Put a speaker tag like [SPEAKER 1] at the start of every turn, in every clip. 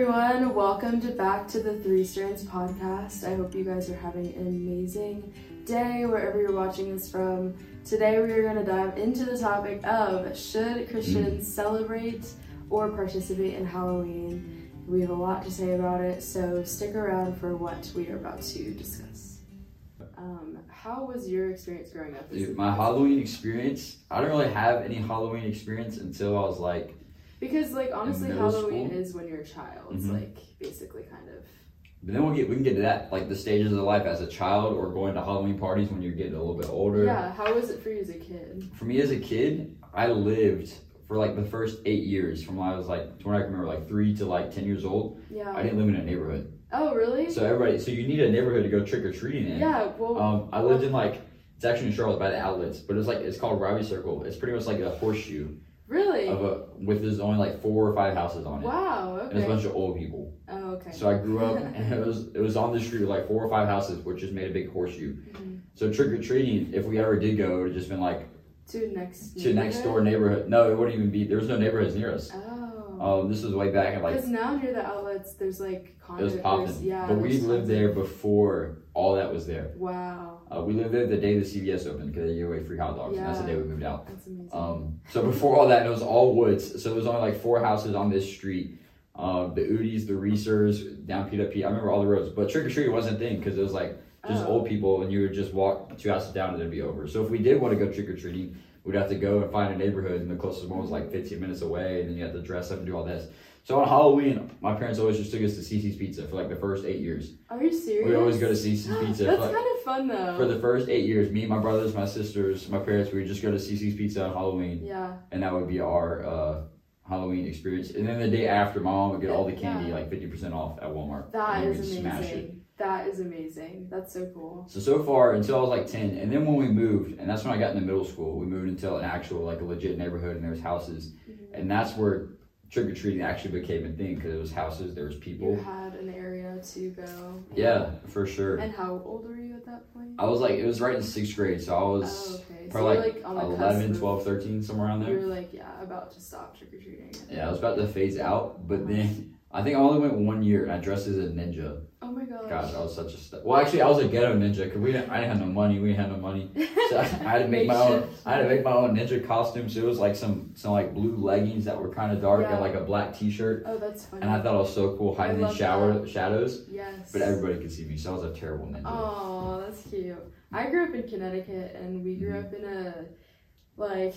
[SPEAKER 1] everyone. Welcome to back to the Three Strands podcast. I hope you guys are having an amazing day wherever you're watching this from. Today we are going to dive into the topic of should Christians celebrate or participate in Halloween. We have a lot to say about it, so stick around for what we are about to discuss. Um, how was your experience growing up?
[SPEAKER 2] Dude, my Halloween experience, I don't really have any Halloween experience until I was like,
[SPEAKER 1] Because like honestly,
[SPEAKER 2] middle
[SPEAKER 1] Halloween
[SPEAKER 2] school?
[SPEAKER 1] is when you're a child. It's
[SPEAKER 2] Mhm.
[SPEAKER 1] like basically kind of
[SPEAKER 2] but then we'll get we can get to that like the stages of life as a child or going to Halloween parties when you're getting a little bit older.
[SPEAKER 1] Yeah, how was it for you as a kid?
[SPEAKER 2] For me as a kid, I lived for like the first eight years from when I was like to when I can remember like three to like ten years old.
[SPEAKER 1] Yeah.
[SPEAKER 2] I didn't live in a neighborhood,
[SPEAKER 1] Oh, really?
[SPEAKER 2] so everybody so you need a neighborhood to go trick or treating in.
[SPEAKER 1] yeah. Well,
[SPEAKER 2] Um, I lived in like it's actually in Charlotte by the outlets, but it's like it's called Robbie Circle. It's pretty much like a horseshoe
[SPEAKER 1] really?
[SPEAKER 2] of a with there's only like four or five houses on it.
[SPEAKER 1] Wow. Okay.
[SPEAKER 2] And it's a bunch of old people.
[SPEAKER 1] Oh, okay.
[SPEAKER 2] So I grew up and it was it was on the street with like four or five houses, which just made a big horseshoe.
[SPEAKER 1] Mhm.
[SPEAKER 2] So trick or treating, if we ever did go, it would have just been like
[SPEAKER 1] to next.
[SPEAKER 2] to next door neighborhood. No, it wouldn't even be. There was no neighborhoods near us.
[SPEAKER 1] Oh.
[SPEAKER 2] Um, this was way back in like
[SPEAKER 1] Because now near the outlets, there's like
[SPEAKER 2] it was
[SPEAKER 1] condos.
[SPEAKER 2] popping.
[SPEAKER 1] Yeah.
[SPEAKER 2] but we lived there before all that was there.
[SPEAKER 1] Wow.
[SPEAKER 2] Uh, we lived there the day the CVS opened because they gave away free hot dogs, and that's the day we moved out.
[SPEAKER 1] That's amazing.
[SPEAKER 2] Um, so before all that, it was all woods. So there was only like four houses on this street. Uh, the Udis, the Reesers, down P. I remember all the roads. But trick or treat wasn't a thing because it was like just
[SPEAKER 1] Oh.
[SPEAKER 2] old people, and you would just walk two houses down and it'd be over. So if we did want to go trick or treating, we'd have to go and find a neighborhood, and the closest one was like 15 minutes away, and then you had to dress up and do all this. So on Halloween, my parents always just took us to CiCi's Pizza for like the first eight years.
[SPEAKER 1] Are you serious?
[SPEAKER 2] We always go to CiCi's Pizza.
[SPEAKER 1] That's
[SPEAKER 2] like,
[SPEAKER 1] kind of fun though.
[SPEAKER 2] for the first eight years, me, my brothers, my sisters, my parents, we would just go to CiCi's Pizza on Halloween
[SPEAKER 1] yeah.
[SPEAKER 2] and that would be our uh, Halloween experience. And then the day after, my mom would get all the candy
[SPEAKER 1] Yeah.
[SPEAKER 2] like fifty percent off at Walmart.
[SPEAKER 1] That
[SPEAKER 2] and
[SPEAKER 1] is
[SPEAKER 2] we'd smash it.
[SPEAKER 1] amazing. That is amazing. That's so cool.
[SPEAKER 2] So so far until I was like ten, and then when we moved, and that's when I got into middle school. We moved into an actual like a legit neighborhood, and there was houses,
[SPEAKER 1] Mhm.
[SPEAKER 2] and that's where trick or treating actually became a thing because it was houses, there was people.
[SPEAKER 1] You had an area to go.
[SPEAKER 2] Yeah, for sure.
[SPEAKER 1] And how old were you at that point?
[SPEAKER 2] I was like, it was right in sixth grade, so I oh, was
[SPEAKER 1] oh, okay. So
[SPEAKER 2] probably
[SPEAKER 1] you're
[SPEAKER 2] like,
[SPEAKER 1] like on
[SPEAKER 2] 11, 12, 13, somewhere around there.
[SPEAKER 1] You were like, yeah, about to stop trick or treating.
[SPEAKER 2] Yeah, I was about to phase out, but uh-huh. then I think I only went one year, and I dressed as a ninja.
[SPEAKER 1] Oh my gosh.
[SPEAKER 2] Gosh, I was such a st- well. Actually, I was a ghetto ninja because we didn't. I didn't have no money. We didn't have no money, so I, I had to make my own. I had to make my own ninja costume. So it was like some some like blue leggings that were kind of dark
[SPEAKER 1] Yeah.
[SPEAKER 2] and like a black T-shirt.
[SPEAKER 1] Oh, that's funny.
[SPEAKER 2] And I thought it was so cool hiding in shower shadows,
[SPEAKER 1] yes.
[SPEAKER 2] but everybody could see me. So I was a terrible ninja.
[SPEAKER 1] Oh, that's cute. I grew up in Connecticut, and we grew
[SPEAKER 2] Mhm.
[SPEAKER 1] up in a like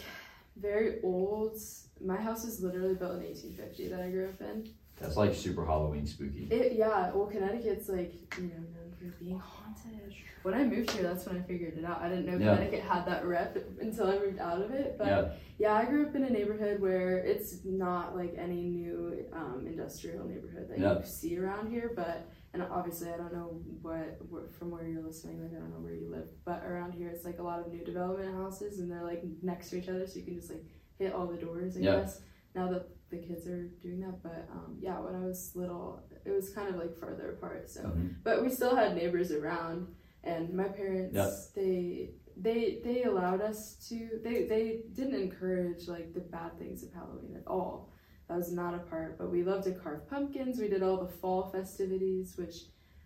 [SPEAKER 1] very old. My house was literally built in 1850 that I grew up in.
[SPEAKER 2] That's like super Halloween spooky.
[SPEAKER 1] It yeah. Well, Connecticut's like you know known for being haunted. When I moved here, that's when I figured it out. I didn't know
[SPEAKER 2] Yeah.
[SPEAKER 1] Connecticut had that rep until I moved out of it. But
[SPEAKER 2] Yeah.
[SPEAKER 1] yeah, I grew up in a neighborhood where it's not like any new um, industrial neighborhood that
[SPEAKER 2] Yeah.
[SPEAKER 1] you see around here. But and obviously, I don't know what, what from where you're listening. Like I don't know where you live, but around here, it's like a lot of new development houses, and they're like next to each other, so you can just like hit all the doors. I guess now that the kids are doing that, but um, yeah, when I was little, it was kind of like farther apart. So
[SPEAKER 2] Mhm.
[SPEAKER 1] but we still had neighbors around and my parents
[SPEAKER 2] Yeah.
[SPEAKER 1] they they they allowed us to they they didn't encourage like the bad things of halloween at all that was not a part but we loved to carve pumpkins we did all the fall festivities which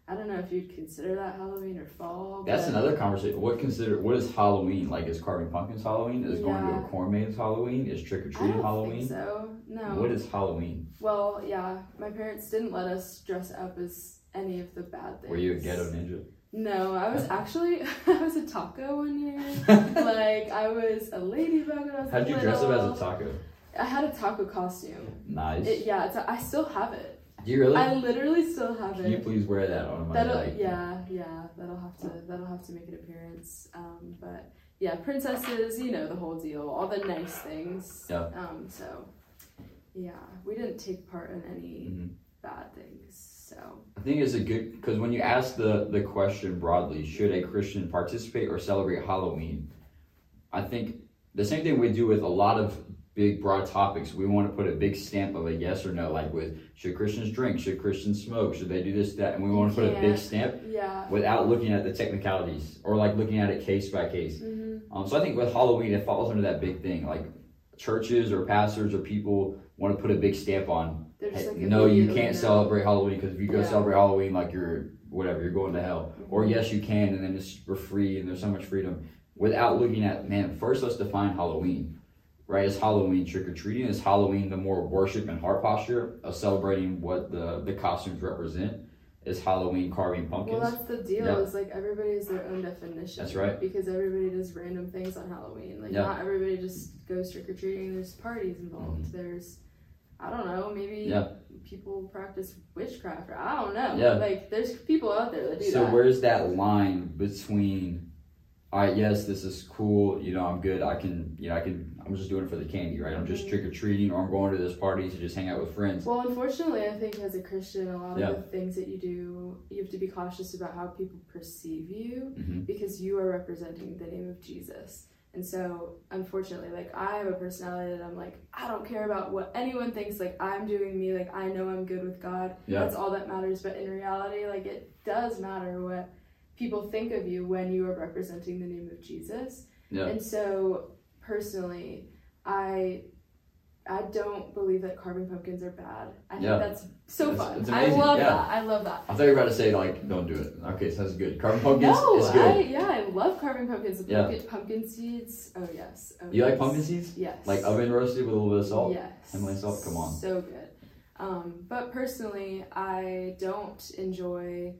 [SPEAKER 1] i don't know if you'd consider that halloween or fall
[SPEAKER 2] That's another conversation. What consider what is Halloween? Like is carving pumpkins Halloween? Is going to a corn maze Halloween? Is trick or treating Halloween?
[SPEAKER 1] think so no
[SPEAKER 2] What is Halloween?
[SPEAKER 1] well yeah my parents didn't let us dress up as any of the bad things
[SPEAKER 2] Were you a ghetto ninja?
[SPEAKER 1] no i was actually i was a taco one year like I was a ladybug when I was
[SPEAKER 2] How'd you dress up as a taco?
[SPEAKER 1] I had a taco costume.
[SPEAKER 2] Nice.
[SPEAKER 1] It, yeah, it's a, I still have it.
[SPEAKER 2] Do you really?
[SPEAKER 1] I literally still have it.
[SPEAKER 2] Can you please wear that on my
[SPEAKER 1] That'll yeah yeah that'll have to that'll have to make an appearance. Um, but yeah, princesses, you know the whole deal, all the nice things.
[SPEAKER 2] Yeah.
[SPEAKER 1] Um, so yeah, we didn't take part in any
[SPEAKER 2] Mhm.
[SPEAKER 1] bad things. So
[SPEAKER 2] I think it's a good because when you ask the the question broadly, should a Christian participate or celebrate Halloween? I think the same thing we do with a lot of big broad topics. We want to put a big stamp of a yes or no, like with should Christians drink, should Christians smoke, should they do this that, and we want to put a big stamp
[SPEAKER 1] yeah.
[SPEAKER 2] without looking at the technicalities or like looking at it case by case.
[SPEAKER 1] hmm
[SPEAKER 2] Um, so I think with Halloween, it falls under that big thing. Like churches or pastors or people want to put a big stamp on. Hey,
[SPEAKER 1] like
[SPEAKER 2] no, you can't
[SPEAKER 1] no.
[SPEAKER 2] celebrate Halloween because if you go
[SPEAKER 1] Yeah.
[SPEAKER 2] celebrate Halloween, like you're whatever, you're going to hell. Or
[SPEAKER 1] Mhm.
[SPEAKER 2] yes, you can, and then it's we're free, and there's so much freedom. Without looking at man, first let's define Halloween. Right? It's Halloween trick or treating? It's Halloween the more worship and heart posture of celebrating what the the costumes represent? It's Halloween carving pumpkins?
[SPEAKER 1] Well, that's the deal.
[SPEAKER 2] Yeah.
[SPEAKER 1] Is like everybody has their own definition.
[SPEAKER 2] That's right.
[SPEAKER 1] Because everybody does random things on Halloween. Like
[SPEAKER 2] Yeah.
[SPEAKER 1] not everybody just goes trick or treating. There's parties involved. There's, I don't know, maybe
[SPEAKER 2] Mm-hmm. Yeah.
[SPEAKER 1] people practice witchcraft. Or I don't know.
[SPEAKER 2] Yeah.
[SPEAKER 1] Like there's people out there that do
[SPEAKER 2] so
[SPEAKER 1] that.
[SPEAKER 2] where's that line between all right yes this is cool you know i'm good i can you know i can i'm just doing it for the candy right i'm just
[SPEAKER 1] Mhm.
[SPEAKER 2] trick-or-treating or i'm going to this party to just hang out with friends
[SPEAKER 1] Well, unfortunately, I think as a Christian, a lot
[SPEAKER 2] Yeah.
[SPEAKER 1] of the things that you do, you have to be cautious about how people perceive you
[SPEAKER 2] hmm
[SPEAKER 1] because you are representing the name of Jesus. And so, unfortunately, like I have a personality that I'm like, I don't care about what anyone thinks. Like, I'm doing me. Like, I know I'm good with God.
[SPEAKER 2] Yeah.
[SPEAKER 1] That's all that matters. But in reality, like, it does matter what people think of you when you are representing the name of Jesus.
[SPEAKER 2] Yeah.
[SPEAKER 1] And so, personally, I. I don't believe that carving pumpkins are bad. I
[SPEAKER 2] Yeah.
[SPEAKER 1] think that's so
[SPEAKER 2] It's-
[SPEAKER 1] fun.
[SPEAKER 2] it's
[SPEAKER 1] I love
[SPEAKER 2] yeah.
[SPEAKER 1] that. I love that.
[SPEAKER 2] i thought you were about to say like don't do it okay so that's good carving pumpkins
[SPEAKER 1] No,
[SPEAKER 2] is good
[SPEAKER 1] I yeah, I love carving pumpkins.
[SPEAKER 2] Yeah.
[SPEAKER 1] pumpkin, pumpkin seeds. Oh yes. Oh,
[SPEAKER 2] you like pumpkin seeds
[SPEAKER 1] Yes.
[SPEAKER 2] like oven roasted with a little bit of salt
[SPEAKER 1] Yes.
[SPEAKER 2] Himalayan salt? Come on.
[SPEAKER 1] So good. Um, but personally, I don't enjoy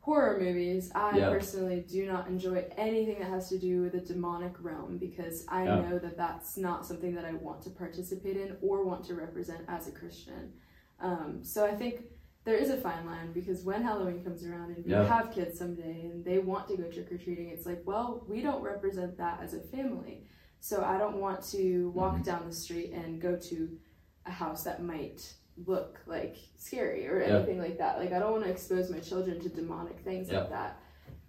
[SPEAKER 1] horror movies. I
[SPEAKER 2] Yeah.
[SPEAKER 1] personally do not enjoy anything that has to do with the demonic realm because I
[SPEAKER 2] Yeah.
[SPEAKER 1] know that that's not something that I want to participate in or want to represent as a Christian. Um, so I think there is a fine line because when Halloween comes around and you
[SPEAKER 2] Yeah.
[SPEAKER 1] have kids someday and they want to go trick or treating, it's like, well, we don't represent that as a family. So I don't want to walk
[SPEAKER 2] Mhm.
[SPEAKER 1] down the street and go to a house that might look like scary or
[SPEAKER 2] Yeah.
[SPEAKER 1] anything like that. Like I don't want to expose my children to demonic things
[SPEAKER 2] Yeah.
[SPEAKER 1] like that.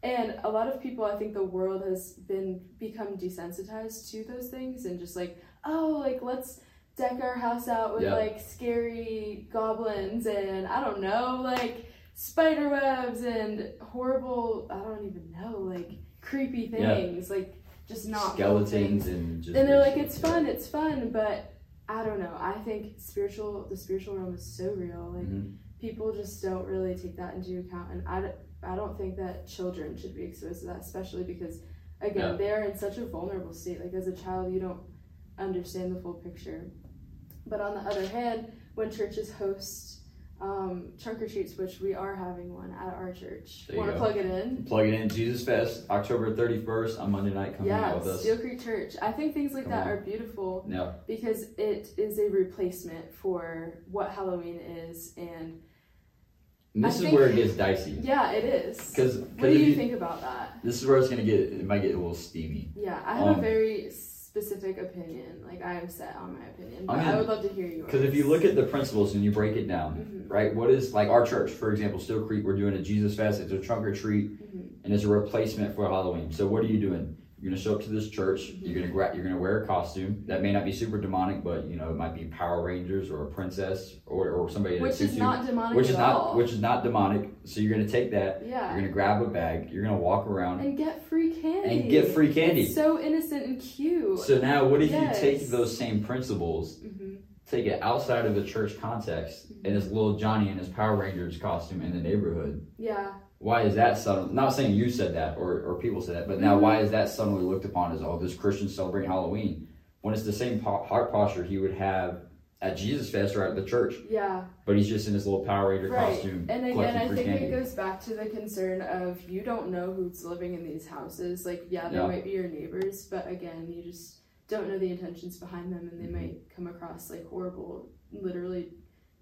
[SPEAKER 1] And a lot of people, I think the world has been become desensitized to those things and just like, oh, like let's deck our house out with
[SPEAKER 2] Yeah.
[SPEAKER 1] like scary goblins and I don't know, like spider webs and horrible, I don't even know, like creepy things, like just not
[SPEAKER 2] skeletons and just
[SPEAKER 1] and they're like it's fun it's fun but i don't know. I think spiritual the spiritual realm is so real. Like
[SPEAKER 2] Mhm.
[SPEAKER 1] people just don't really take that into account. And I, I don't think that children should be exposed to that especially because again
[SPEAKER 2] Yeah.
[SPEAKER 1] they are in such a vulnerable state. Like as a child you don't understand the full picture. But on the other hand when churches host um, trunk or treats which we are having one at our church.
[SPEAKER 2] There
[SPEAKER 1] want to plug it in?
[SPEAKER 2] Plug it in. Jesus fest october 31st on monday night. Coming
[SPEAKER 1] yeah
[SPEAKER 2] out with us.
[SPEAKER 1] Steele Creek church. I think things like
[SPEAKER 2] Come
[SPEAKER 1] that
[SPEAKER 2] on.
[SPEAKER 1] are beautiful
[SPEAKER 2] yeah.
[SPEAKER 1] because it is a replacement for what Halloween is, and
[SPEAKER 2] and this
[SPEAKER 1] I
[SPEAKER 2] is
[SPEAKER 1] think-
[SPEAKER 2] where it gets dicey.
[SPEAKER 1] Yeah, it is.
[SPEAKER 2] because
[SPEAKER 1] What do you think about that?
[SPEAKER 2] this is where it's gonna get it might get a little steamy.
[SPEAKER 1] Yeah, I have a
[SPEAKER 2] Um,
[SPEAKER 1] very specific opinion. Like I am set on my opinion, but
[SPEAKER 2] I
[SPEAKER 1] I, would love to hear yours.
[SPEAKER 2] Because if you look at the principles and you break it down,
[SPEAKER 1] Mhm,
[SPEAKER 2] right? What is like our church, for example, Steele Creek, we're doing a Jesus Fest. It's a trunk or treat,
[SPEAKER 1] mhm,
[SPEAKER 2] and it's a replacement for Halloween. So what are you doing? You're gonna show up to this church.
[SPEAKER 1] Mm-hmm.
[SPEAKER 2] You're gonna gra- you're gonna wear a costume that may not be super demonic, but you know it might be Power Rangers or a princess or, or somebody
[SPEAKER 1] which
[SPEAKER 2] suits
[SPEAKER 1] is
[SPEAKER 2] you,
[SPEAKER 1] not demonic
[SPEAKER 2] which is not
[SPEAKER 1] all.
[SPEAKER 2] which is not demonic. So you're gonna take that.
[SPEAKER 1] yeah,
[SPEAKER 2] You're gonna grab a bag. You're gonna walk around
[SPEAKER 1] and get free candy
[SPEAKER 2] and get free candy.
[SPEAKER 1] It's so innocent and cute.
[SPEAKER 2] So now, what if
[SPEAKER 1] Yes.
[SPEAKER 2] you take those same principles
[SPEAKER 1] hmm
[SPEAKER 2] take it outside of the church context and it's little Johnny in his Power Rangers costume in the neighborhood.
[SPEAKER 1] Yeah,
[SPEAKER 2] Why is that suddenly, not saying you said that or, or people said that, but now why is that suddenly looked upon as, oh, this Christian celebrating Halloween? When it's the same po- heart posture he would have at Jesus Fest or at the church,
[SPEAKER 1] yeah.
[SPEAKER 2] but he's just in his little Power Ranger
[SPEAKER 1] Right.
[SPEAKER 2] costume
[SPEAKER 1] And again, I think
[SPEAKER 2] candy.
[SPEAKER 1] it goes back to the concern of you don't know who's living in these houses. Like, yeah, they
[SPEAKER 2] Yeah.
[SPEAKER 1] might be your neighbors, but again, you just don't know the intentions behind them, and they
[SPEAKER 2] Mhm.
[SPEAKER 1] might come across like horrible, literally,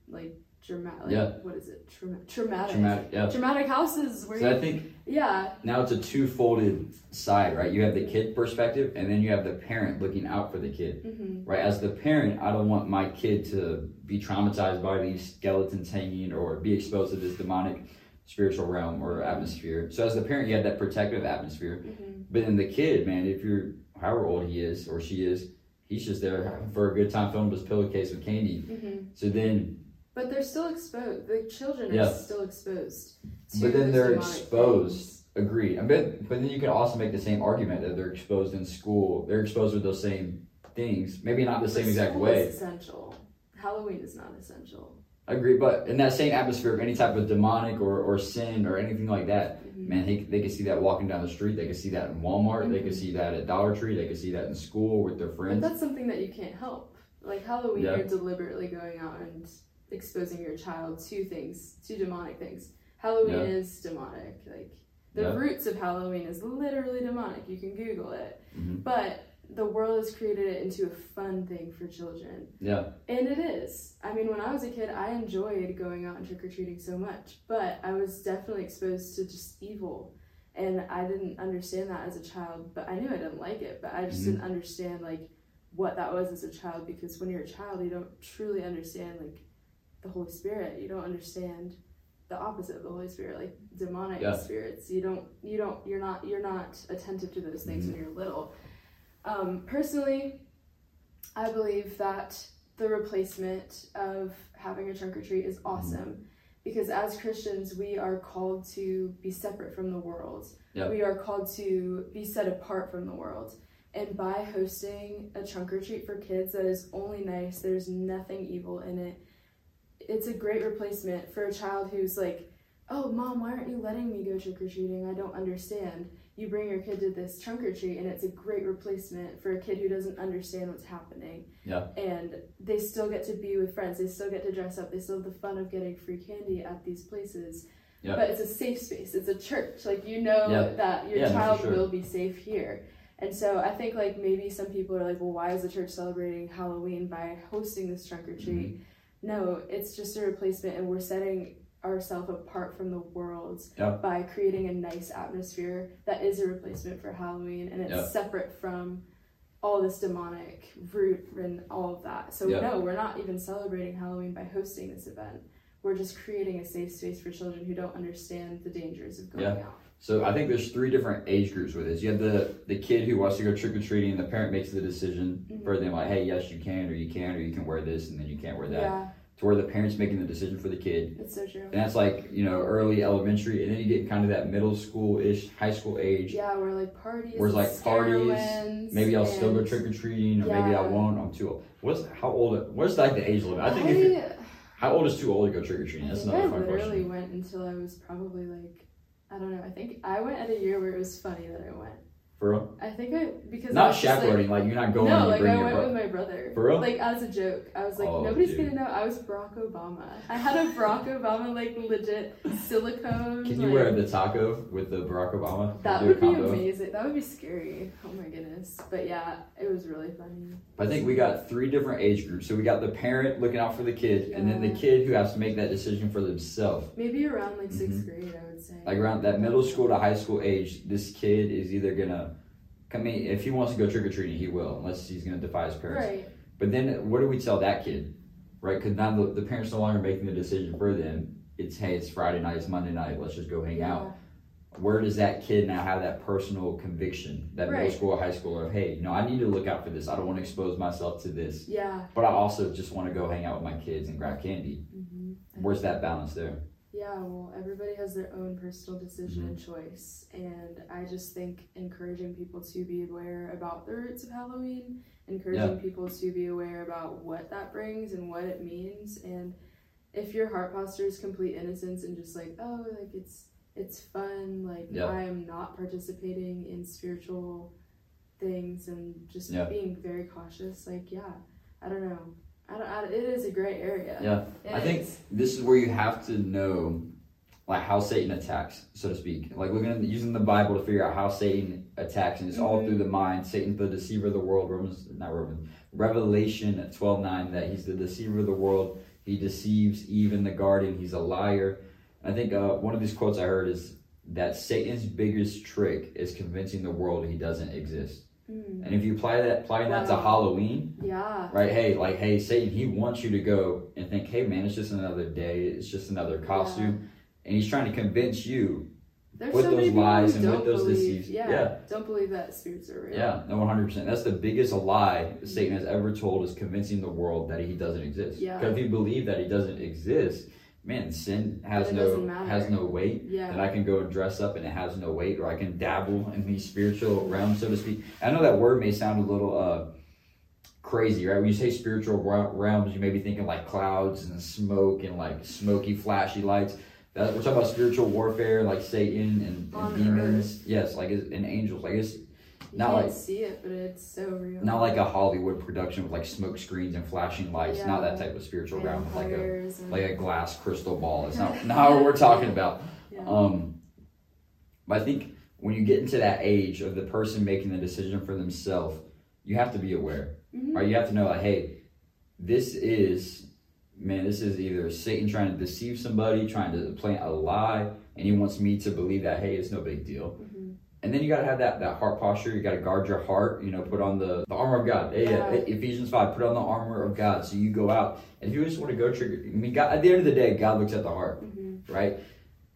[SPEAKER 1] like dramatic. Like,
[SPEAKER 2] Yeah.
[SPEAKER 1] What is it? Trauma- traumatic.
[SPEAKER 2] Traumatic, yeah.
[SPEAKER 1] Traumatic houses where
[SPEAKER 2] So I
[SPEAKER 1] you,
[SPEAKER 2] think
[SPEAKER 1] yeah,
[SPEAKER 2] now it's a two-folded side, right? You have the kid perspective, and then you have the parent looking out for the kid.
[SPEAKER 1] hmm
[SPEAKER 2] right? As the parent, I don't want my kid to be traumatized by these skeletons hanging or be exposed to this demonic spiritual realm or atmosphere. So as the parent, you have that protective atmosphere.
[SPEAKER 1] hmm
[SPEAKER 2] But then the kid, man, if you're however old he is or she is, he's just there for a good time, filling his pillowcase with candy.
[SPEAKER 1] hmm
[SPEAKER 2] So then,
[SPEAKER 1] But they're still exposed. The children are still exposed. To
[SPEAKER 2] but then
[SPEAKER 1] those
[SPEAKER 2] they're
[SPEAKER 1] demonic
[SPEAKER 2] exposed.
[SPEAKER 1] things.
[SPEAKER 2] Agreed. I bet, but then you can also make the same argument that they're exposed in school. They're exposed with those same things. Maybe not the
[SPEAKER 1] But
[SPEAKER 2] same exact
[SPEAKER 1] school
[SPEAKER 2] way.
[SPEAKER 1] is essential. Halloween is not essential.
[SPEAKER 2] I agree, but in that same atmosphere of any type of demonic or, or sin or anything like that,
[SPEAKER 1] Mhm.
[SPEAKER 2] man, they, they can see that walking down the street. They can see that in Walmart. They can
[SPEAKER 1] Mhm.
[SPEAKER 2] see that at Dollar Tree. They can see that in school with their
[SPEAKER 1] But
[SPEAKER 2] friends.
[SPEAKER 1] that's something that you can't help. Like Halloween,
[SPEAKER 2] Yeah.
[SPEAKER 1] you're deliberately going out and exposing your child to things, to demonic things. Halloween
[SPEAKER 2] Yeah.
[SPEAKER 1] is demonic. Like the
[SPEAKER 2] Yeah.
[SPEAKER 1] roots of Halloween is literally demonic. You can Google it.
[SPEAKER 2] Mhm.
[SPEAKER 1] But the world has created it into a fun thing for children.
[SPEAKER 2] Yeah,
[SPEAKER 1] And it is. I mean, when I was a kid, I enjoyed going out and trick or treating so much, but I was definitely exposed to just evil. And I didn't understand that as a child, but I knew I didn't like it, but I just
[SPEAKER 2] Mhm.
[SPEAKER 1] didn't understand like what that was as a child because when you're a child, you don't truly understand like the Holy Spirit. You don't understand the opposite of the Holy Spirit, like demonic
[SPEAKER 2] Yeah.
[SPEAKER 1] spirits. You don't you don't you're not you're not attentive to those things
[SPEAKER 2] Mhm.
[SPEAKER 1] when you're little. Um, personally, I believe that the replacement of having a trunk or treat is awesome because as Christians, we are called to be separate from the world.
[SPEAKER 2] Yeah.
[SPEAKER 1] We are called to be set apart from the world. And by hosting a trunk or treat for kids that is only nice, there's nothing evil in it, it's a great replacement for a child who's like, oh, mom, why aren't you letting me go trick or treating? I don't understand. You bring your kid to this trunk or treat, and it's a great replacement for a kid who doesn't understand what's happening.
[SPEAKER 2] Yeah.
[SPEAKER 1] And they still get to be with friends, they still get to dress up, they still have the fun of getting free candy at these places.
[SPEAKER 2] Yeah.
[SPEAKER 1] But it's a safe space, it's a church. Like, you know
[SPEAKER 2] Yeah.
[SPEAKER 1] that your
[SPEAKER 2] Yeah,
[SPEAKER 1] child
[SPEAKER 2] sure.
[SPEAKER 1] will be safe here. And so I think like maybe some people are like, well, why is the church celebrating Halloween by hosting this trunk or treat?
[SPEAKER 2] Mm-hmm.
[SPEAKER 1] No, it's just a replacement, and we're setting ourselves apart from the world
[SPEAKER 2] Yeah.
[SPEAKER 1] by creating a nice atmosphere that is a replacement for Halloween, and it's
[SPEAKER 2] Yeah.
[SPEAKER 1] separate from all this demonic root and all of that. So
[SPEAKER 2] Yeah.
[SPEAKER 1] no, we're not even celebrating Halloween by hosting this event. We're just creating a safe space for children who don't understand the dangers of going out.
[SPEAKER 2] So I think there's three different age groups with this. You have the the kid who wants to go trick or treating, and the parent makes the decision
[SPEAKER 1] Mhm.
[SPEAKER 2] for them, like, hey, yes, you can, or you can, or you can wear this, and then you can't wear that.
[SPEAKER 1] Yeah,
[SPEAKER 2] To where the parents making the decision for the kid,
[SPEAKER 1] That's so true.
[SPEAKER 2] and that's like you know early elementary, and then you get kind of that middle school ish, high school age.
[SPEAKER 1] Yeah, we're like parties.
[SPEAKER 2] Where's,
[SPEAKER 1] and
[SPEAKER 2] like, parties, Maybe I'll still go trick or treating, or maybe I won't. I'm too old. What's how old? What's like the age limit? I think if
[SPEAKER 1] I,
[SPEAKER 2] how old is too old to go trick or treating?
[SPEAKER 1] I
[SPEAKER 2] That's another
[SPEAKER 1] I
[SPEAKER 2] fun
[SPEAKER 1] literally went until I was probably like, I don't know. I think I went at a year where it was funny that I went.
[SPEAKER 2] For real?
[SPEAKER 1] I think I because I
[SPEAKER 2] Not
[SPEAKER 1] was just,
[SPEAKER 2] chaperoning, like, you're not going.
[SPEAKER 1] no,
[SPEAKER 2] and you
[SPEAKER 1] like
[SPEAKER 2] bring
[SPEAKER 1] I
[SPEAKER 2] your
[SPEAKER 1] went
[SPEAKER 2] bro-
[SPEAKER 1] with my brother.
[SPEAKER 2] For real?
[SPEAKER 1] Like as a joke, I was like,
[SPEAKER 2] Oh,
[SPEAKER 1] nobody's
[SPEAKER 2] dude.
[SPEAKER 1] gonna know. I was Barack Obama. I had a Barack Obama like legit silicone.
[SPEAKER 2] Can you
[SPEAKER 1] like,
[SPEAKER 2] wear the taco with the Barack Obama?
[SPEAKER 1] That
[SPEAKER 2] Do a
[SPEAKER 1] would be
[SPEAKER 2] combo?
[SPEAKER 1] amazing. That would be scary. Oh my goodness. But yeah, it was really funny.
[SPEAKER 2] I think we got three different age groups. So we got the parent looking out for the kid, and then the
[SPEAKER 1] Yeah.
[SPEAKER 2] kid who has to make that decision for themselves.
[SPEAKER 1] Maybe around like 6th
[SPEAKER 2] Mhm.
[SPEAKER 1] grade, I would say.
[SPEAKER 2] Like around that middle school to high school age, this kid is either gonna, I mean, if he wants to go trick or treating, he will, unless he's gonna defy his parents.
[SPEAKER 1] Right.
[SPEAKER 2] But then, what do we tell that kid, right? Because now the, the parents no longer making the decision for them. It's hey, it's Friday night, it's Monday night. Let's just go hang out. Where does that kid now have that personal conviction, that middle school or high school of hey, no, I need to look out for this. I don't want to expose myself to this.
[SPEAKER 1] Yeah.
[SPEAKER 2] But I also just want to go hang out with my kids and grab candy.
[SPEAKER 1] hmm
[SPEAKER 2] Where's that balance there?
[SPEAKER 1] Yeah, well, everybody has their own personal decision
[SPEAKER 2] Mm-hmm.
[SPEAKER 1] and choice. And I just think encouraging people to be aware about the roots of Halloween, encouraging people to be aware about what that brings and what it means. And if your heart posture is complete innocence and just like, oh, like it's it's fun, like
[SPEAKER 2] Yeah.
[SPEAKER 1] I am not participating in spiritual things and just
[SPEAKER 2] Yeah.
[SPEAKER 1] being very cautious, like, yeah, I don't know. I don't, I, it is a gray area.
[SPEAKER 2] Yeah,
[SPEAKER 1] It
[SPEAKER 2] I think
[SPEAKER 1] is.
[SPEAKER 2] this is where you have to know, like how Satan attacks, so to speak. Like looking at using the Bible to figure out how Satan attacks, and it's all
[SPEAKER 1] Mhm.
[SPEAKER 2] through the mind. Satan's the deceiver of the world. Romans, not Romans, Revelation twelve nine. That he's the deceiver of the world. He deceives even the garden. He's a liar. I think uh, one of these quotes I heard is that Satan's biggest trick is convincing the world he doesn't exist.
[SPEAKER 1] Mm.
[SPEAKER 2] And if you apply that, apply that to Halloween,
[SPEAKER 1] Yeah.
[SPEAKER 2] right? Hey, like, hey, Satan, he wants you to go and think, hey, man, it's just another day, it's just another costume, and he's trying to convince you,
[SPEAKER 1] There's
[SPEAKER 2] with
[SPEAKER 1] so
[SPEAKER 2] those lies and with those deceits.
[SPEAKER 1] Yeah,
[SPEAKER 2] Yeah.
[SPEAKER 1] Don't believe that spirits are real.
[SPEAKER 2] yeah, no, one hundred percent. That's the biggest lie Satan has ever told is convincing the world that he doesn't exist.
[SPEAKER 1] Yeah.
[SPEAKER 2] Because if you believe that he doesn't exist, man, sin has no has no weight.
[SPEAKER 1] Yeah.
[SPEAKER 2] That I can go and dress up and it has no weight, or I can dabble in the spiritual realm, so to speak. I know that word may sound a little uh crazy, right? When you say spiritual realms, you may be thinking like clouds and smoke and like smoky, flashy lights. That, we're talking about spiritual warfare, like Satan and, and demons. Yes, like and angels. Like it's Not like-
[SPEAKER 1] see it, but it's so real.
[SPEAKER 2] not like a Hollywood production with like smoke screens and flashing lights. Not that type of spiritual realm. Like a
[SPEAKER 1] and-
[SPEAKER 2] like a glass crystal ball. It's not not what we're talking about.
[SPEAKER 1] yeah.
[SPEAKER 2] Um, but I think when you get into that age of the person making the decision for themselves, you have to be aware.
[SPEAKER 1] Mhm.
[SPEAKER 2] Or you have to know, like, hey, this is, man, this is either Satan trying to deceive somebody, trying to plant a lie, and he wants me to believe that, hey, it's no big deal.
[SPEAKER 1] Mhm.
[SPEAKER 2] And then you got to have that, that heart posture. You got to guard your heart. You know, put on the, the armor of God.
[SPEAKER 1] Yeah.
[SPEAKER 2] Ephesians five. Put on the armor of God. So you go out, and if you just want to go trigger, I mean, God, at the end of the day, God looks at the heart,
[SPEAKER 1] Mhm.
[SPEAKER 2] right?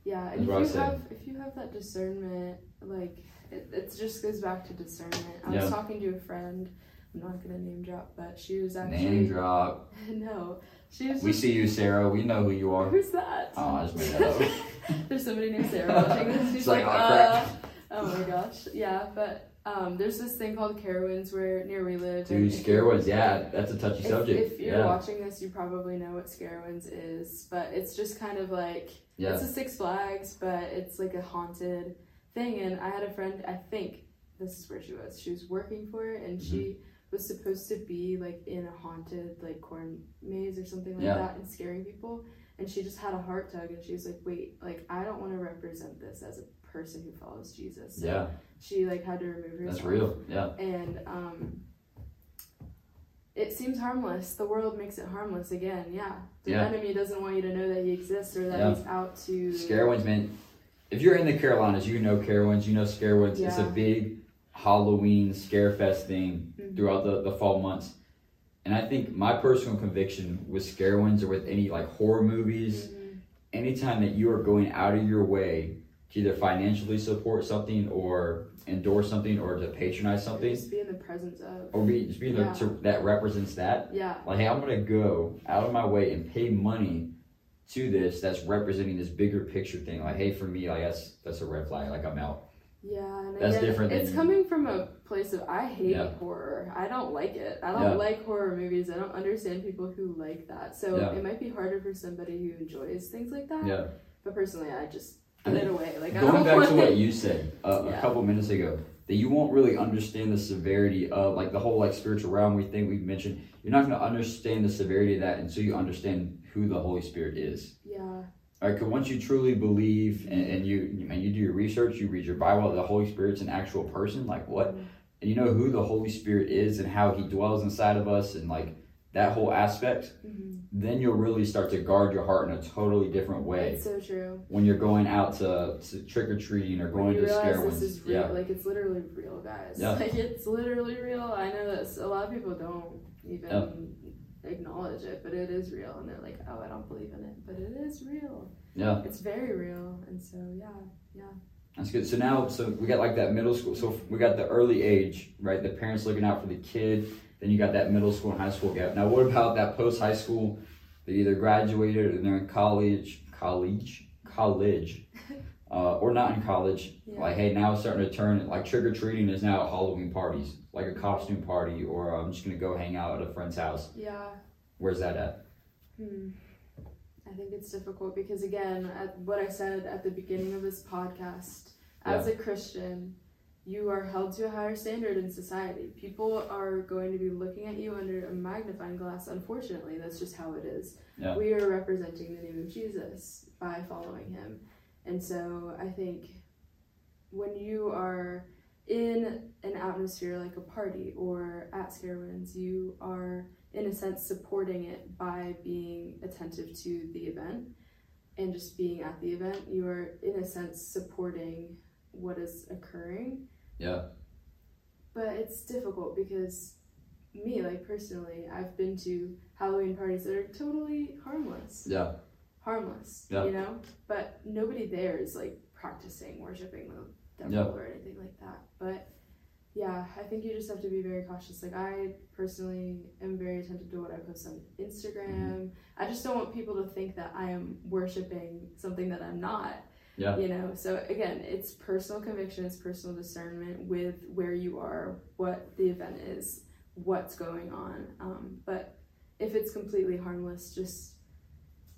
[SPEAKER 1] Yeah,
[SPEAKER 2] That's
[SPEAKER 1] and if you have if you have that discernment, like it, it just goes back to discernment. I
[SPEAKER 2] Yeah.
[SPEAKER 1] was talking to a friend. I'm not gonna name drop, but she was actually
[SPEAKER 2] Name drop.
[SPEAKER 1] no, she was
[SPEAKER 2] We
[SPEAKER 1] just
[SPEAKER 2] see you, Sarah. We know who you are.
[SPEAKER 1] who's that?
[SPEAKER 2] Oh, I just made that up.
[SPEAKER 1] There's somebody named Sarah watching this. She's
[SPEAKER 2] like,
[SPEAKER 1] like,
[SPEAKER 2] oh,
[SPEAKER 1] uh, oh my gosh, yeah. But um, there's this thing called Carowinds where near we live.
[SPEAKER 2] Dude,
[SPEAKER 1] if
[SPEAKER 2] scare
[SPEAKER 1] you-
[SPEAKER 2] words. Yeah, that's a touchy
[SPEAKER 1] If,
[SPEAKER 2] subject.
[SPEAKER 1] if you're
[SPEAKER 2] yeah.
[SPEAKER 1] watching this, you probably know what Scarewinds is, but it's just kind of like
[SPEAKER 2] Yeah.
[SPEAKER 1] it's a Six Flags, but it's like a haunted thing. And I had a friend, I think this is where she was. She was working for it, and she
[SPEAKER 2] Mm-hmm.
[SPEAKER 1] was supposed to be like in a haunted like corn maze or something like
[SPEAKER 2] Yeah.
[SPEAKER 1] that, and scaring people. And she just had a heart tug, and she was like, "Wait, like I don't want to represent this as a person who follows Jesus." So
[SPEAKER 2] Yeah,
[SPEAKER 1] she like had to remove herself.
[SPEAKER 2] that's real. Yeah.
[SPEAKER 1] And um, it seems harmless. The world makes it harmless again. Yeah, the
[SPEAKER 2] Yeah.
[SPEAKER 1] enemy doesn't want you to know that he exists or that
[SPEAKER 2] Yeah.
[SPEAKER 1] he's out to
[SPEAKER 2] Scarewinds, man. If you're in the Carolinas, you know Carowinds. You know Scarewinds. It's a big Halloween scare fest thing
[SPEAKER 1] Mhm.
[SPEAKER 2] throughout the, the fall months. And I think my personal conviction with Scarewinds or with any like horror movies,
[SPEAKER 1] Mhm.
[SPEAKER 2] anytime that you are going out of your way to either financially support something or endorse something or to patronize something
[SPEAKER 1] Just be in the presence of.
[SPEAKER 2] or be just being
[SPEAKER 1] Yeah.
[SPEAKER 2] the, to, that represents that
[SPEAKER 1] Yeah.
[SPEAKER 2] like hey i'm gonna go out of my way and pay money to this that's representing this bigger picture thing like hey for me like that's that's a red flag like i'm out
[SPEAKER 1] Yeah, and
[SPEAKER 2] That's
[SPEAKER 1] again,
[SPEAKER 2] different than-
[SPEAKER 1] It's coming from a place of I hate
[SPEAKER 2] Yeah.
[SPEAKER 1] horror. I don't like it. I don't
[SPEAKER 2] Yeah.
[SPEAKER 1] like horror movies. I don't understand people who like that. So it might be harder for somebody who enjoys things like that.
[SPEAKER 2] yeah
[SPEAKER 1] But personally, I just it away. Like I
[SPEAKER 2] going
[SPEAKER 1] don't
[SPEAKER 2] back to what you said uh,
[SPEAKER 1] Yeah.
[SPEAKER 2] a couple minutes ago that you won't really understand the severity of like the whole like spiritual realm we think we've mentioned you're not going to understand the severity of that until you understand who the holy spirit is
[SPEAKER 1] Yeah.
[SPEAKER 2] All right, because once you truly believe and, and you and you do your research, you read your Bible, the Holy Spirit's an actual person, like what? And you know who the Holy Spirit is and how he dwells inside of us and like that whole aspect,
[SPEAKER 1] hmm
[SPEAKER 2] then you'll really start to guard your heart in a totally different way
[SPEAKER 1] It's so true.
[SPEAKER 2] when you're going out to, to trick or treating or going to scare
[SPEAKER 1] this
[SPEAKER 2] ones.
[SPEAKER 1] is real,
[SPEAKER 2] Yeah.
[SPEAKER 1] like it's literally real, guys.
[SPEAKER 2] Yeah.
[SPEAKER 1] Like it's literally real. I know that a lot of people don't even
[SPEAKER 2] Yeah.
[SPEAKER 1] acknowledge it, but it is real, and they're like, "Oh, I don't believe in it," but it is real.
[SPEAKER 2] Yeah.
[SPEAKER 1] It's very real, and so yeah, yeah.
[SPEAKER 2] That's good. So now, so we got like that middle school. So we got the early age, right? The parents looking out for the kid. Then you got that middle school and high school gap. Now, what about that post high school? They either graduated and they're in college, college, college, uh, or not in college.
[SPEAKER 1] Yeah.
[SPEAKER 2] Like, hey, now it's starting to turn. Like trick or treating is now Halloween parties, like a costume party, or I'm just gonna go hang out at a friend's house.
[SPEAKER 1] Yeah.
[SPEAKER 2] Where's that at?
[SPEAKER 1] Hmm. I think it's difficult because again, at what I said at the beginning of this podcast, as a Christian, you are held to a higher standard in society. People are going to be looking at you under a magnifying glass. Unfortunately, that's just how it is.
[SPEAKER 2] Yeah.
[SPEAKER 1] We are representing the name of Jesus by following him. And so I think when you are in an atmosphere like a party or at Scarewinds, you are in a sense supporting it by being attentive to the event and just being at the event. You are in a sense supporting what is occurring.
[SPEAKER 2] Yeah.
[SPEAKER 1] But it's difficult because me, like personally, I've been to Halloween parties that are totally harmless.
[SPEAKER 2] Yeah.
[SPEAKER 1] Harmless.
[SPEAKER 2] Yeah.
[SPEAKER 1] You know? But nobody there is like practicing worshiping the devil
[SPEAKER 2] Yeah.
[SPEAKER 1] or anything like that. But yeah, I think you just have to be very cautious. Like I personally am very attentive to what I post on Instagram.
[SPEAKER 2] Mm-hmm.
[SPEAKER 1] I just don't want people to think that I am worshiping something that I'm not.
[SPEAKER 2] Yeah.
[SPEAKER 1] You know, so again, it's personal conviction, it's personal discernment with where you are, what the event is, what's going on. Um, but if it's completely harmless, just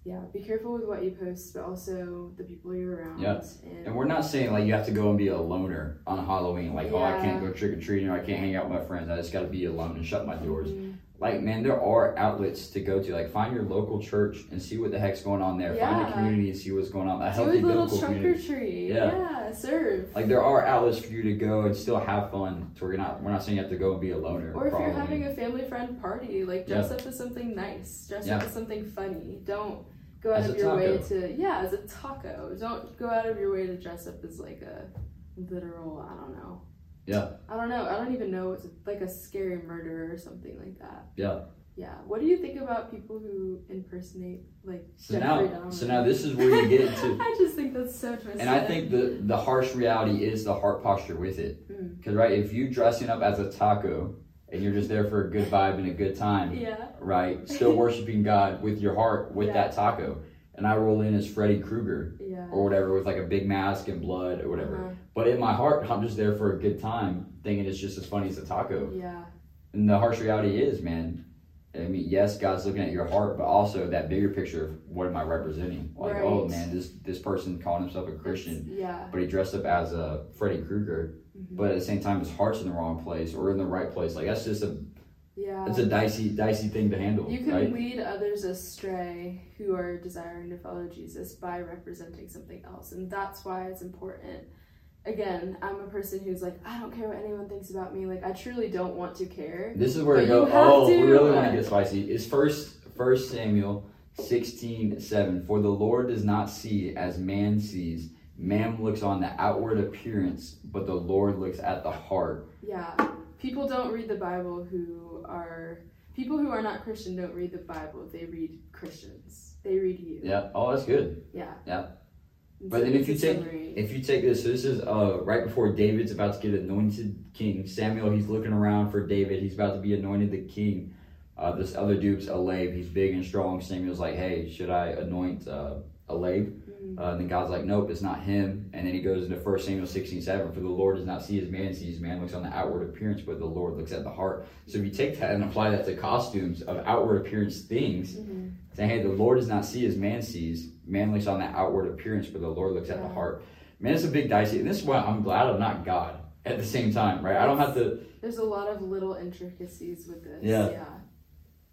[SPEAKER 1] yeah, be careful with what you post, but also the people you're around.
[SPEAKER 2] Yeah.
[SPEAKER 1] And,
[SPEAKER 2] And we're not saying like you have to go and be a loner on Halloween. Like, oh, I can't go trick or treating or I can't hang out with my friends. I just got to be alone and shut my doors.
[SPEAKER 1] Mhm.
[SPEAKER 2] Like, man, there are outlets to go to. Like, find your local church and see what the heck's going on there. Find a community and see what's going on. A
[SPEAKER 1] Do
[SPEAKER 2] healthy
[SPEAKER 1] a little trunk
[SPEAKER 2] community.
[SPEAKER 1] or treat.
[SPEAKER 2] Yeah.
[SPEAKER 1] Yeah. serve.
[SPEAKER 2] Like, there are outlets for you to go and still have fun. So we're not we're not saying you have to go and be a loner.
[SPEAKER 1] Or if
[SPEAKER 2] for
[SPEAKER 1] you're having a family friend party, like dress up as something nice. Dress
[SPEAKER 2] Yeah.
[SPEAKER 1] up as something funny. Don't go out
[SPEAKER 2] As
[SPEAKER 1] of your way to yeah, as a taco. Don't go out of your way to dress up as like a literal, I don't know.
[SPEAKER 2] Yeah.
[SPEAKER 1] I don't know. I don't even know It's like a scary murderer or something like that.
[SPEAKER 2] Yeah.
[SPEAKER 1] Yeah. What do you think about people who impersonate like
[SPEAKER 2] So
[SPEAKER 1] Jeffrey
[SPEAKER 2] now,
[SPEAKER 1] Dahmer?
[SPEAKER 2] so now this is where you get into,
[SPEAKER 1] I just think that's so twisted.
[SPEAKER 2] and I think the the harsh reality is the heart posture with it.
[SPEAKER 1] Mm.
[SPEAKER 2] Because right, if you dressing up as a taco and you're just there for a good vibe and a good time,
[SPEAKER 1] Yeah.
[SPEAKER 2] right? Still worshiping God with your heart with
[SPEAKER 1] Yeah.
[SPEAKER 2] that taco, and I roll in as Freddy Krueger
[SPEAKER 1] Yeah.
[SPEAKER 2] or whatever with like a big mask and blood or whatever.
[SPEAKER 1] Uh-huh.
[SPEAKER 2] But in my heart, I'm just there for a good time, thinking it's just as funny as a taco.
[SPEAKER 1] Yeah.
[SPEAKER 2] And the harsh reality is, man. I mean, yes, God's looking at your heart, but also that bigger picture of what am I representing? Like, oh man, this this person calling himself a Christian,
[SPEAKER 1] Yeah.
[SPEAKER 2] but he dressed up as a Freddy Krueger,
[SPEAKER 1] Mhm.
[SPEAKER 2] but at the same time, his heart's in the wrong place or in the right place. Like that's just a
[SPEAKER 1] Yeah.
[SPEAKER 2] it's a dicey dicey thing to handle,
[SPEAKER 1] You can
[SPEAKER 2] right?
[SPEAKER 1] lead others astray who are desiring to follow Jesus by representing something else. And that's why it's important. Again, I'm a person who's like, I don't care what anyone thinks about me. Like, I truly don't want to care.
[SPEAKER 2] This is where to go. Oh, we
[SPEAKER 1] to.
[SPEAKER 2] really want to get spicy. It's first First Samuel sixteen seven. For the Lord does not see as man sees. Man looks on the outward appearance, but the Lord looks at the heart.
[SPEAKER 1] Yeah. People don't read the Bible who are. People who are not Christian don't read the Bible. They read Christians. They read you.
[SPEAKER 2] Yeah. Oh, that's good.
[SPEAKER 1] Yeah.
[SPEAKER 2] Yeah.
[SPEAKER 1] It's
[SPEAKER 2] But then if you take-
[SPEAKER 1] summary.
[SPEAKER 2] If you take this, so this is uh right before David's about to get anointed king. Samuel, he's looking around for David. He's about to be anointed the king. Uh, this other dude's Eliab. He's big and strong. Samuel's like, hey, should I anoint uh,
[SPEAKER 1] Eliab?
[SPEAKER 2] Uh, and then God's like, nope, it's not him. And then he goes into 1 Samuel 16 7. For the Lord does not see as man sees. Man looks on the outward appearance, but the Lord looks at the heart. So if you take that and apply that to costumes of outward appearance things,
[SPEAKER 1] Mhm.
[SPEAKER 2] saying, hey, the Lord does not see as man sees. Man looks on the outward appearance, but the Lord looks at the heart. Man, it's a big dicey. And this is why I'm glad I'm not God at the same time, right? I don't have to.
[SPEAKER 1] There's a lot of little intricacies with this.
[SPEAKER 2] Yeah.
[SPEAKER 1] Yeah.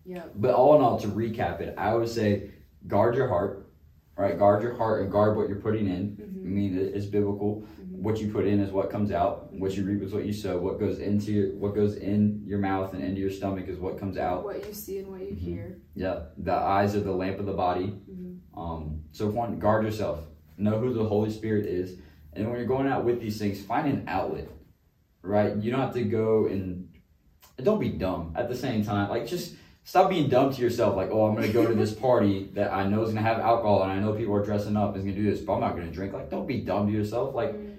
[SPEAKER 1] Yeah.
[SPEAKER 2] But all in all, to recap it, I would say guard your heart, right? Guard your heart and guard what you're putting in. I
[SPEAKER 1] Mhm.
[SPEAKER 2] mean, it's biblical.
[SPEAKER 1] Mhm.
[SPEAKER 2] What you put in is what comes out. What you reap is what you sow. What goes into your, what goes in your mouth and into your stomach is what comes out.
[SPEAKER 1] What you see and what you
[SPEAKER 2] Mhm.
[SPEAKER 1] hear.
[SPEAKER 2] Yeah, the eyes are the lamp of the body.
[SPEAKER 1] Mhm.
[SPEAKER 2] Um, so one, guard yourself. Know who the Holy Spirit is, and when you're going out with these things, find an outlet. Right? You don't have to go and don't be dumb at the same time. Like just stop being dumb to yourself. Like, oh, I'm gonna go to this party that I know is gonna have alcohol, and I know people are dressing up and is gonna do this, but I'm not gonna drink. Like, don't be dumb to yourself. Like,
[SPEAKER 1] Mhm.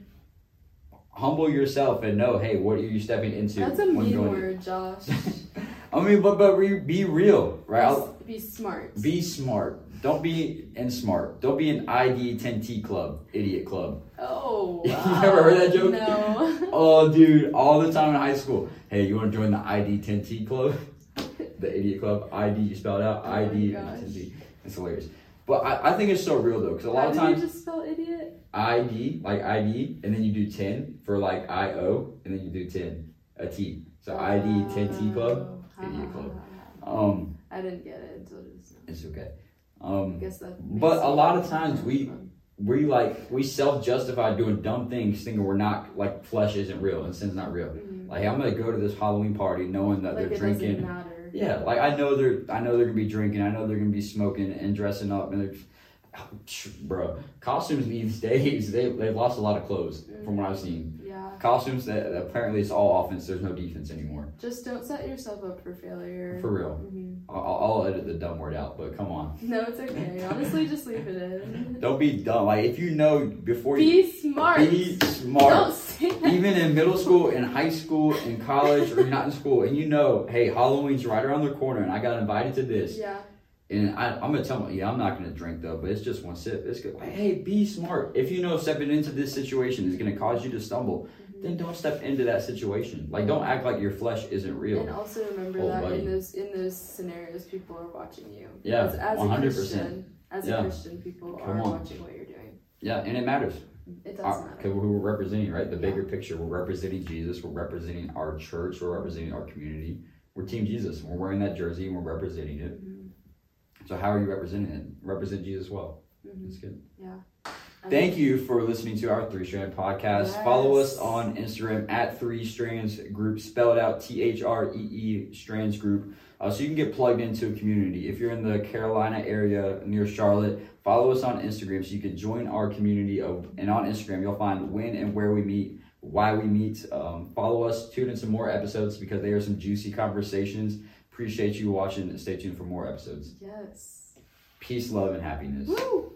[SPEAKER 2] humble yourself and know, hey, what are you stepping into?
[SPEAKER 1] That's a mean
[SPEAKER 2] going-
[SPEAKER 1] word, Josh.
[SPEAKER 2] I mean, but but re, be real, right? I'll-
[SPEAKER 1] Be smart.
[SPEAKER 2] be smart. Don't be in smart. Don't be an ID 10T club, idiot club.
[SPEAKER 1] oh.
[SPEAKER 2] You
[SPEAKER 1] Wow.
[SPEAKER 2] never heard that joke?
[SPEAKER 1] No.
[SPEAKER 2] Oh, dude, all the time in high school. Hey, you want to join the ID 10T club? The idiot club. ID, you spell it out.
[SPEAKER 1] Oh
[SPEAKER 2] ID. 10T. It's hilarious. But I, I think it's so real though, because a lot
[SPEAKER 1] How
[SPEAKER 2] of times
[SPEAKER 1] you just spell idiot?
[SPEAKER 2] ID, like ID, and then you do 10 for like IO, and then you do 10, a T. So ID 10T club.
[SPEAKER 1] Oh,
[SPEAKER 2] Idiot club. Um,
[SPEAKER 1] I didn't get it until just now.
[SPEAKER 2] it's okay.
[SPEAKER 1] I
[SPEAKER 2] Um,
[SPEAKER 1] guess that.
[SPEAKER 2] But a lot of times we- we like we self-justify doing dumb things thinking we're not like flesh isn't real and sin's not real
[SPEAKER 1] Mhm.
[SPEAKER 2] like i'm gonna go to this halloween party knowing that
[SPEAKER 1] Like
[SPEAKER 2] they're drinking. Yeah like i know they're i know they're gonna be drinking i know they're gonna be smoking and dressing up and they're bro costumes these days they, they've lost a lot of clothes from what i've seen
[SPEAKER 1] Yeah.
[SPEAKER 2] costumes that apparently it's all offense there's no defense anymore
[SPEAKER 1] Just don't set yourself up for failure.
[SPEAKER 2] for real
[SPEAKER 1] Mhm.
[SPEAKER 2] I'll, I'll edit the dumb word out but come on
[SPEAKER 1] No, it's okay. Honestly, just leave it in.
[SPEAKER 2] don't be dumb like if you know before you
[SPEAKER 1] Be smart.
[SPEAKER 2] be smart
[SPEAKER 1] Don't.
[SPEAKER 2] even in middle school, in high school, in college, or you're not in school, and you know, hey, Halloween's right around the corner, and I got invited to this,
[SPEAKER 1] Yeah.
[SPEAKER 2] and I, I'm gonna tell them, yeah, I'm not gonna drink though, but it's just one sip. It's good. Hey, be smart. If you know stepping into this situation is gonna cause you to stumble, mm-hmm. then don't step into that situation. Like don't act like your flesh isn't real.
[SPEAKER 1] And also remember
[SPEAKER 2] Oh,
[SPEAKER 1] that
[SPEAKER 2] buddy.
[SPEAKER 1] in those in those scenarios, people are watching you.
[SPEAKER 2] Yeah,
[SPEAKER 1] as, as a
[SPEAKER 2] 100%.
[SPEAKER 1] Christian, as
[SPEAKER 2] Yeah.
[SPEAKER 1] a Christian, people
[SPEAKER 2] Come
[SPEAKER 1] are
[SPEAKER 2] on.
[SPEAKER 1] watching what you're doing.
[SPEAKER 2] Yeah, and it matters.
[SPEAKER 1] It does
[SPEAKER 2] Because
[SPEAKER 1] matter.
[SPEAKER 2] who we're representing, right? The
[SPEAKER 1] Yeah.
[SPEAKER 2] bigger picture. We're representing Jesus. We're representing our church. We're representing our community. We're Team Jesus. We're wearing that jersey and we're representing it.
[SPEAKER 1] Mhm.
[SPEAKER 2] So how are you representing it? Represent Jesus well.
[SPEAKER 1] Mhm.
[SPEAKER 2] That's good.
[SPEAKER 1] I
[SPEAKER 2] Thank you for listening to our Three Strand podcast.
[SPEAKER 1] Yes.
[SPEAKER 2] Follow us on Instagram at Three Strands Group, spelled out T H R E E Strands Group, uh, so you can get plugged into a community. If you're in the Carolina area near Charlotte, follow us on Instagram so you can join our community. Of and on Instagram, you'll find when and where we meet, why we meet. Um, follow us, tune in some more episodes because they are some juicy conversations. Appreciate you watching and stay tuned for more episodes.
[SPEAKER 1] Yes.
[SPEAKER 2] Peace, love, and happiness.
[SPEAKER 1] Woo!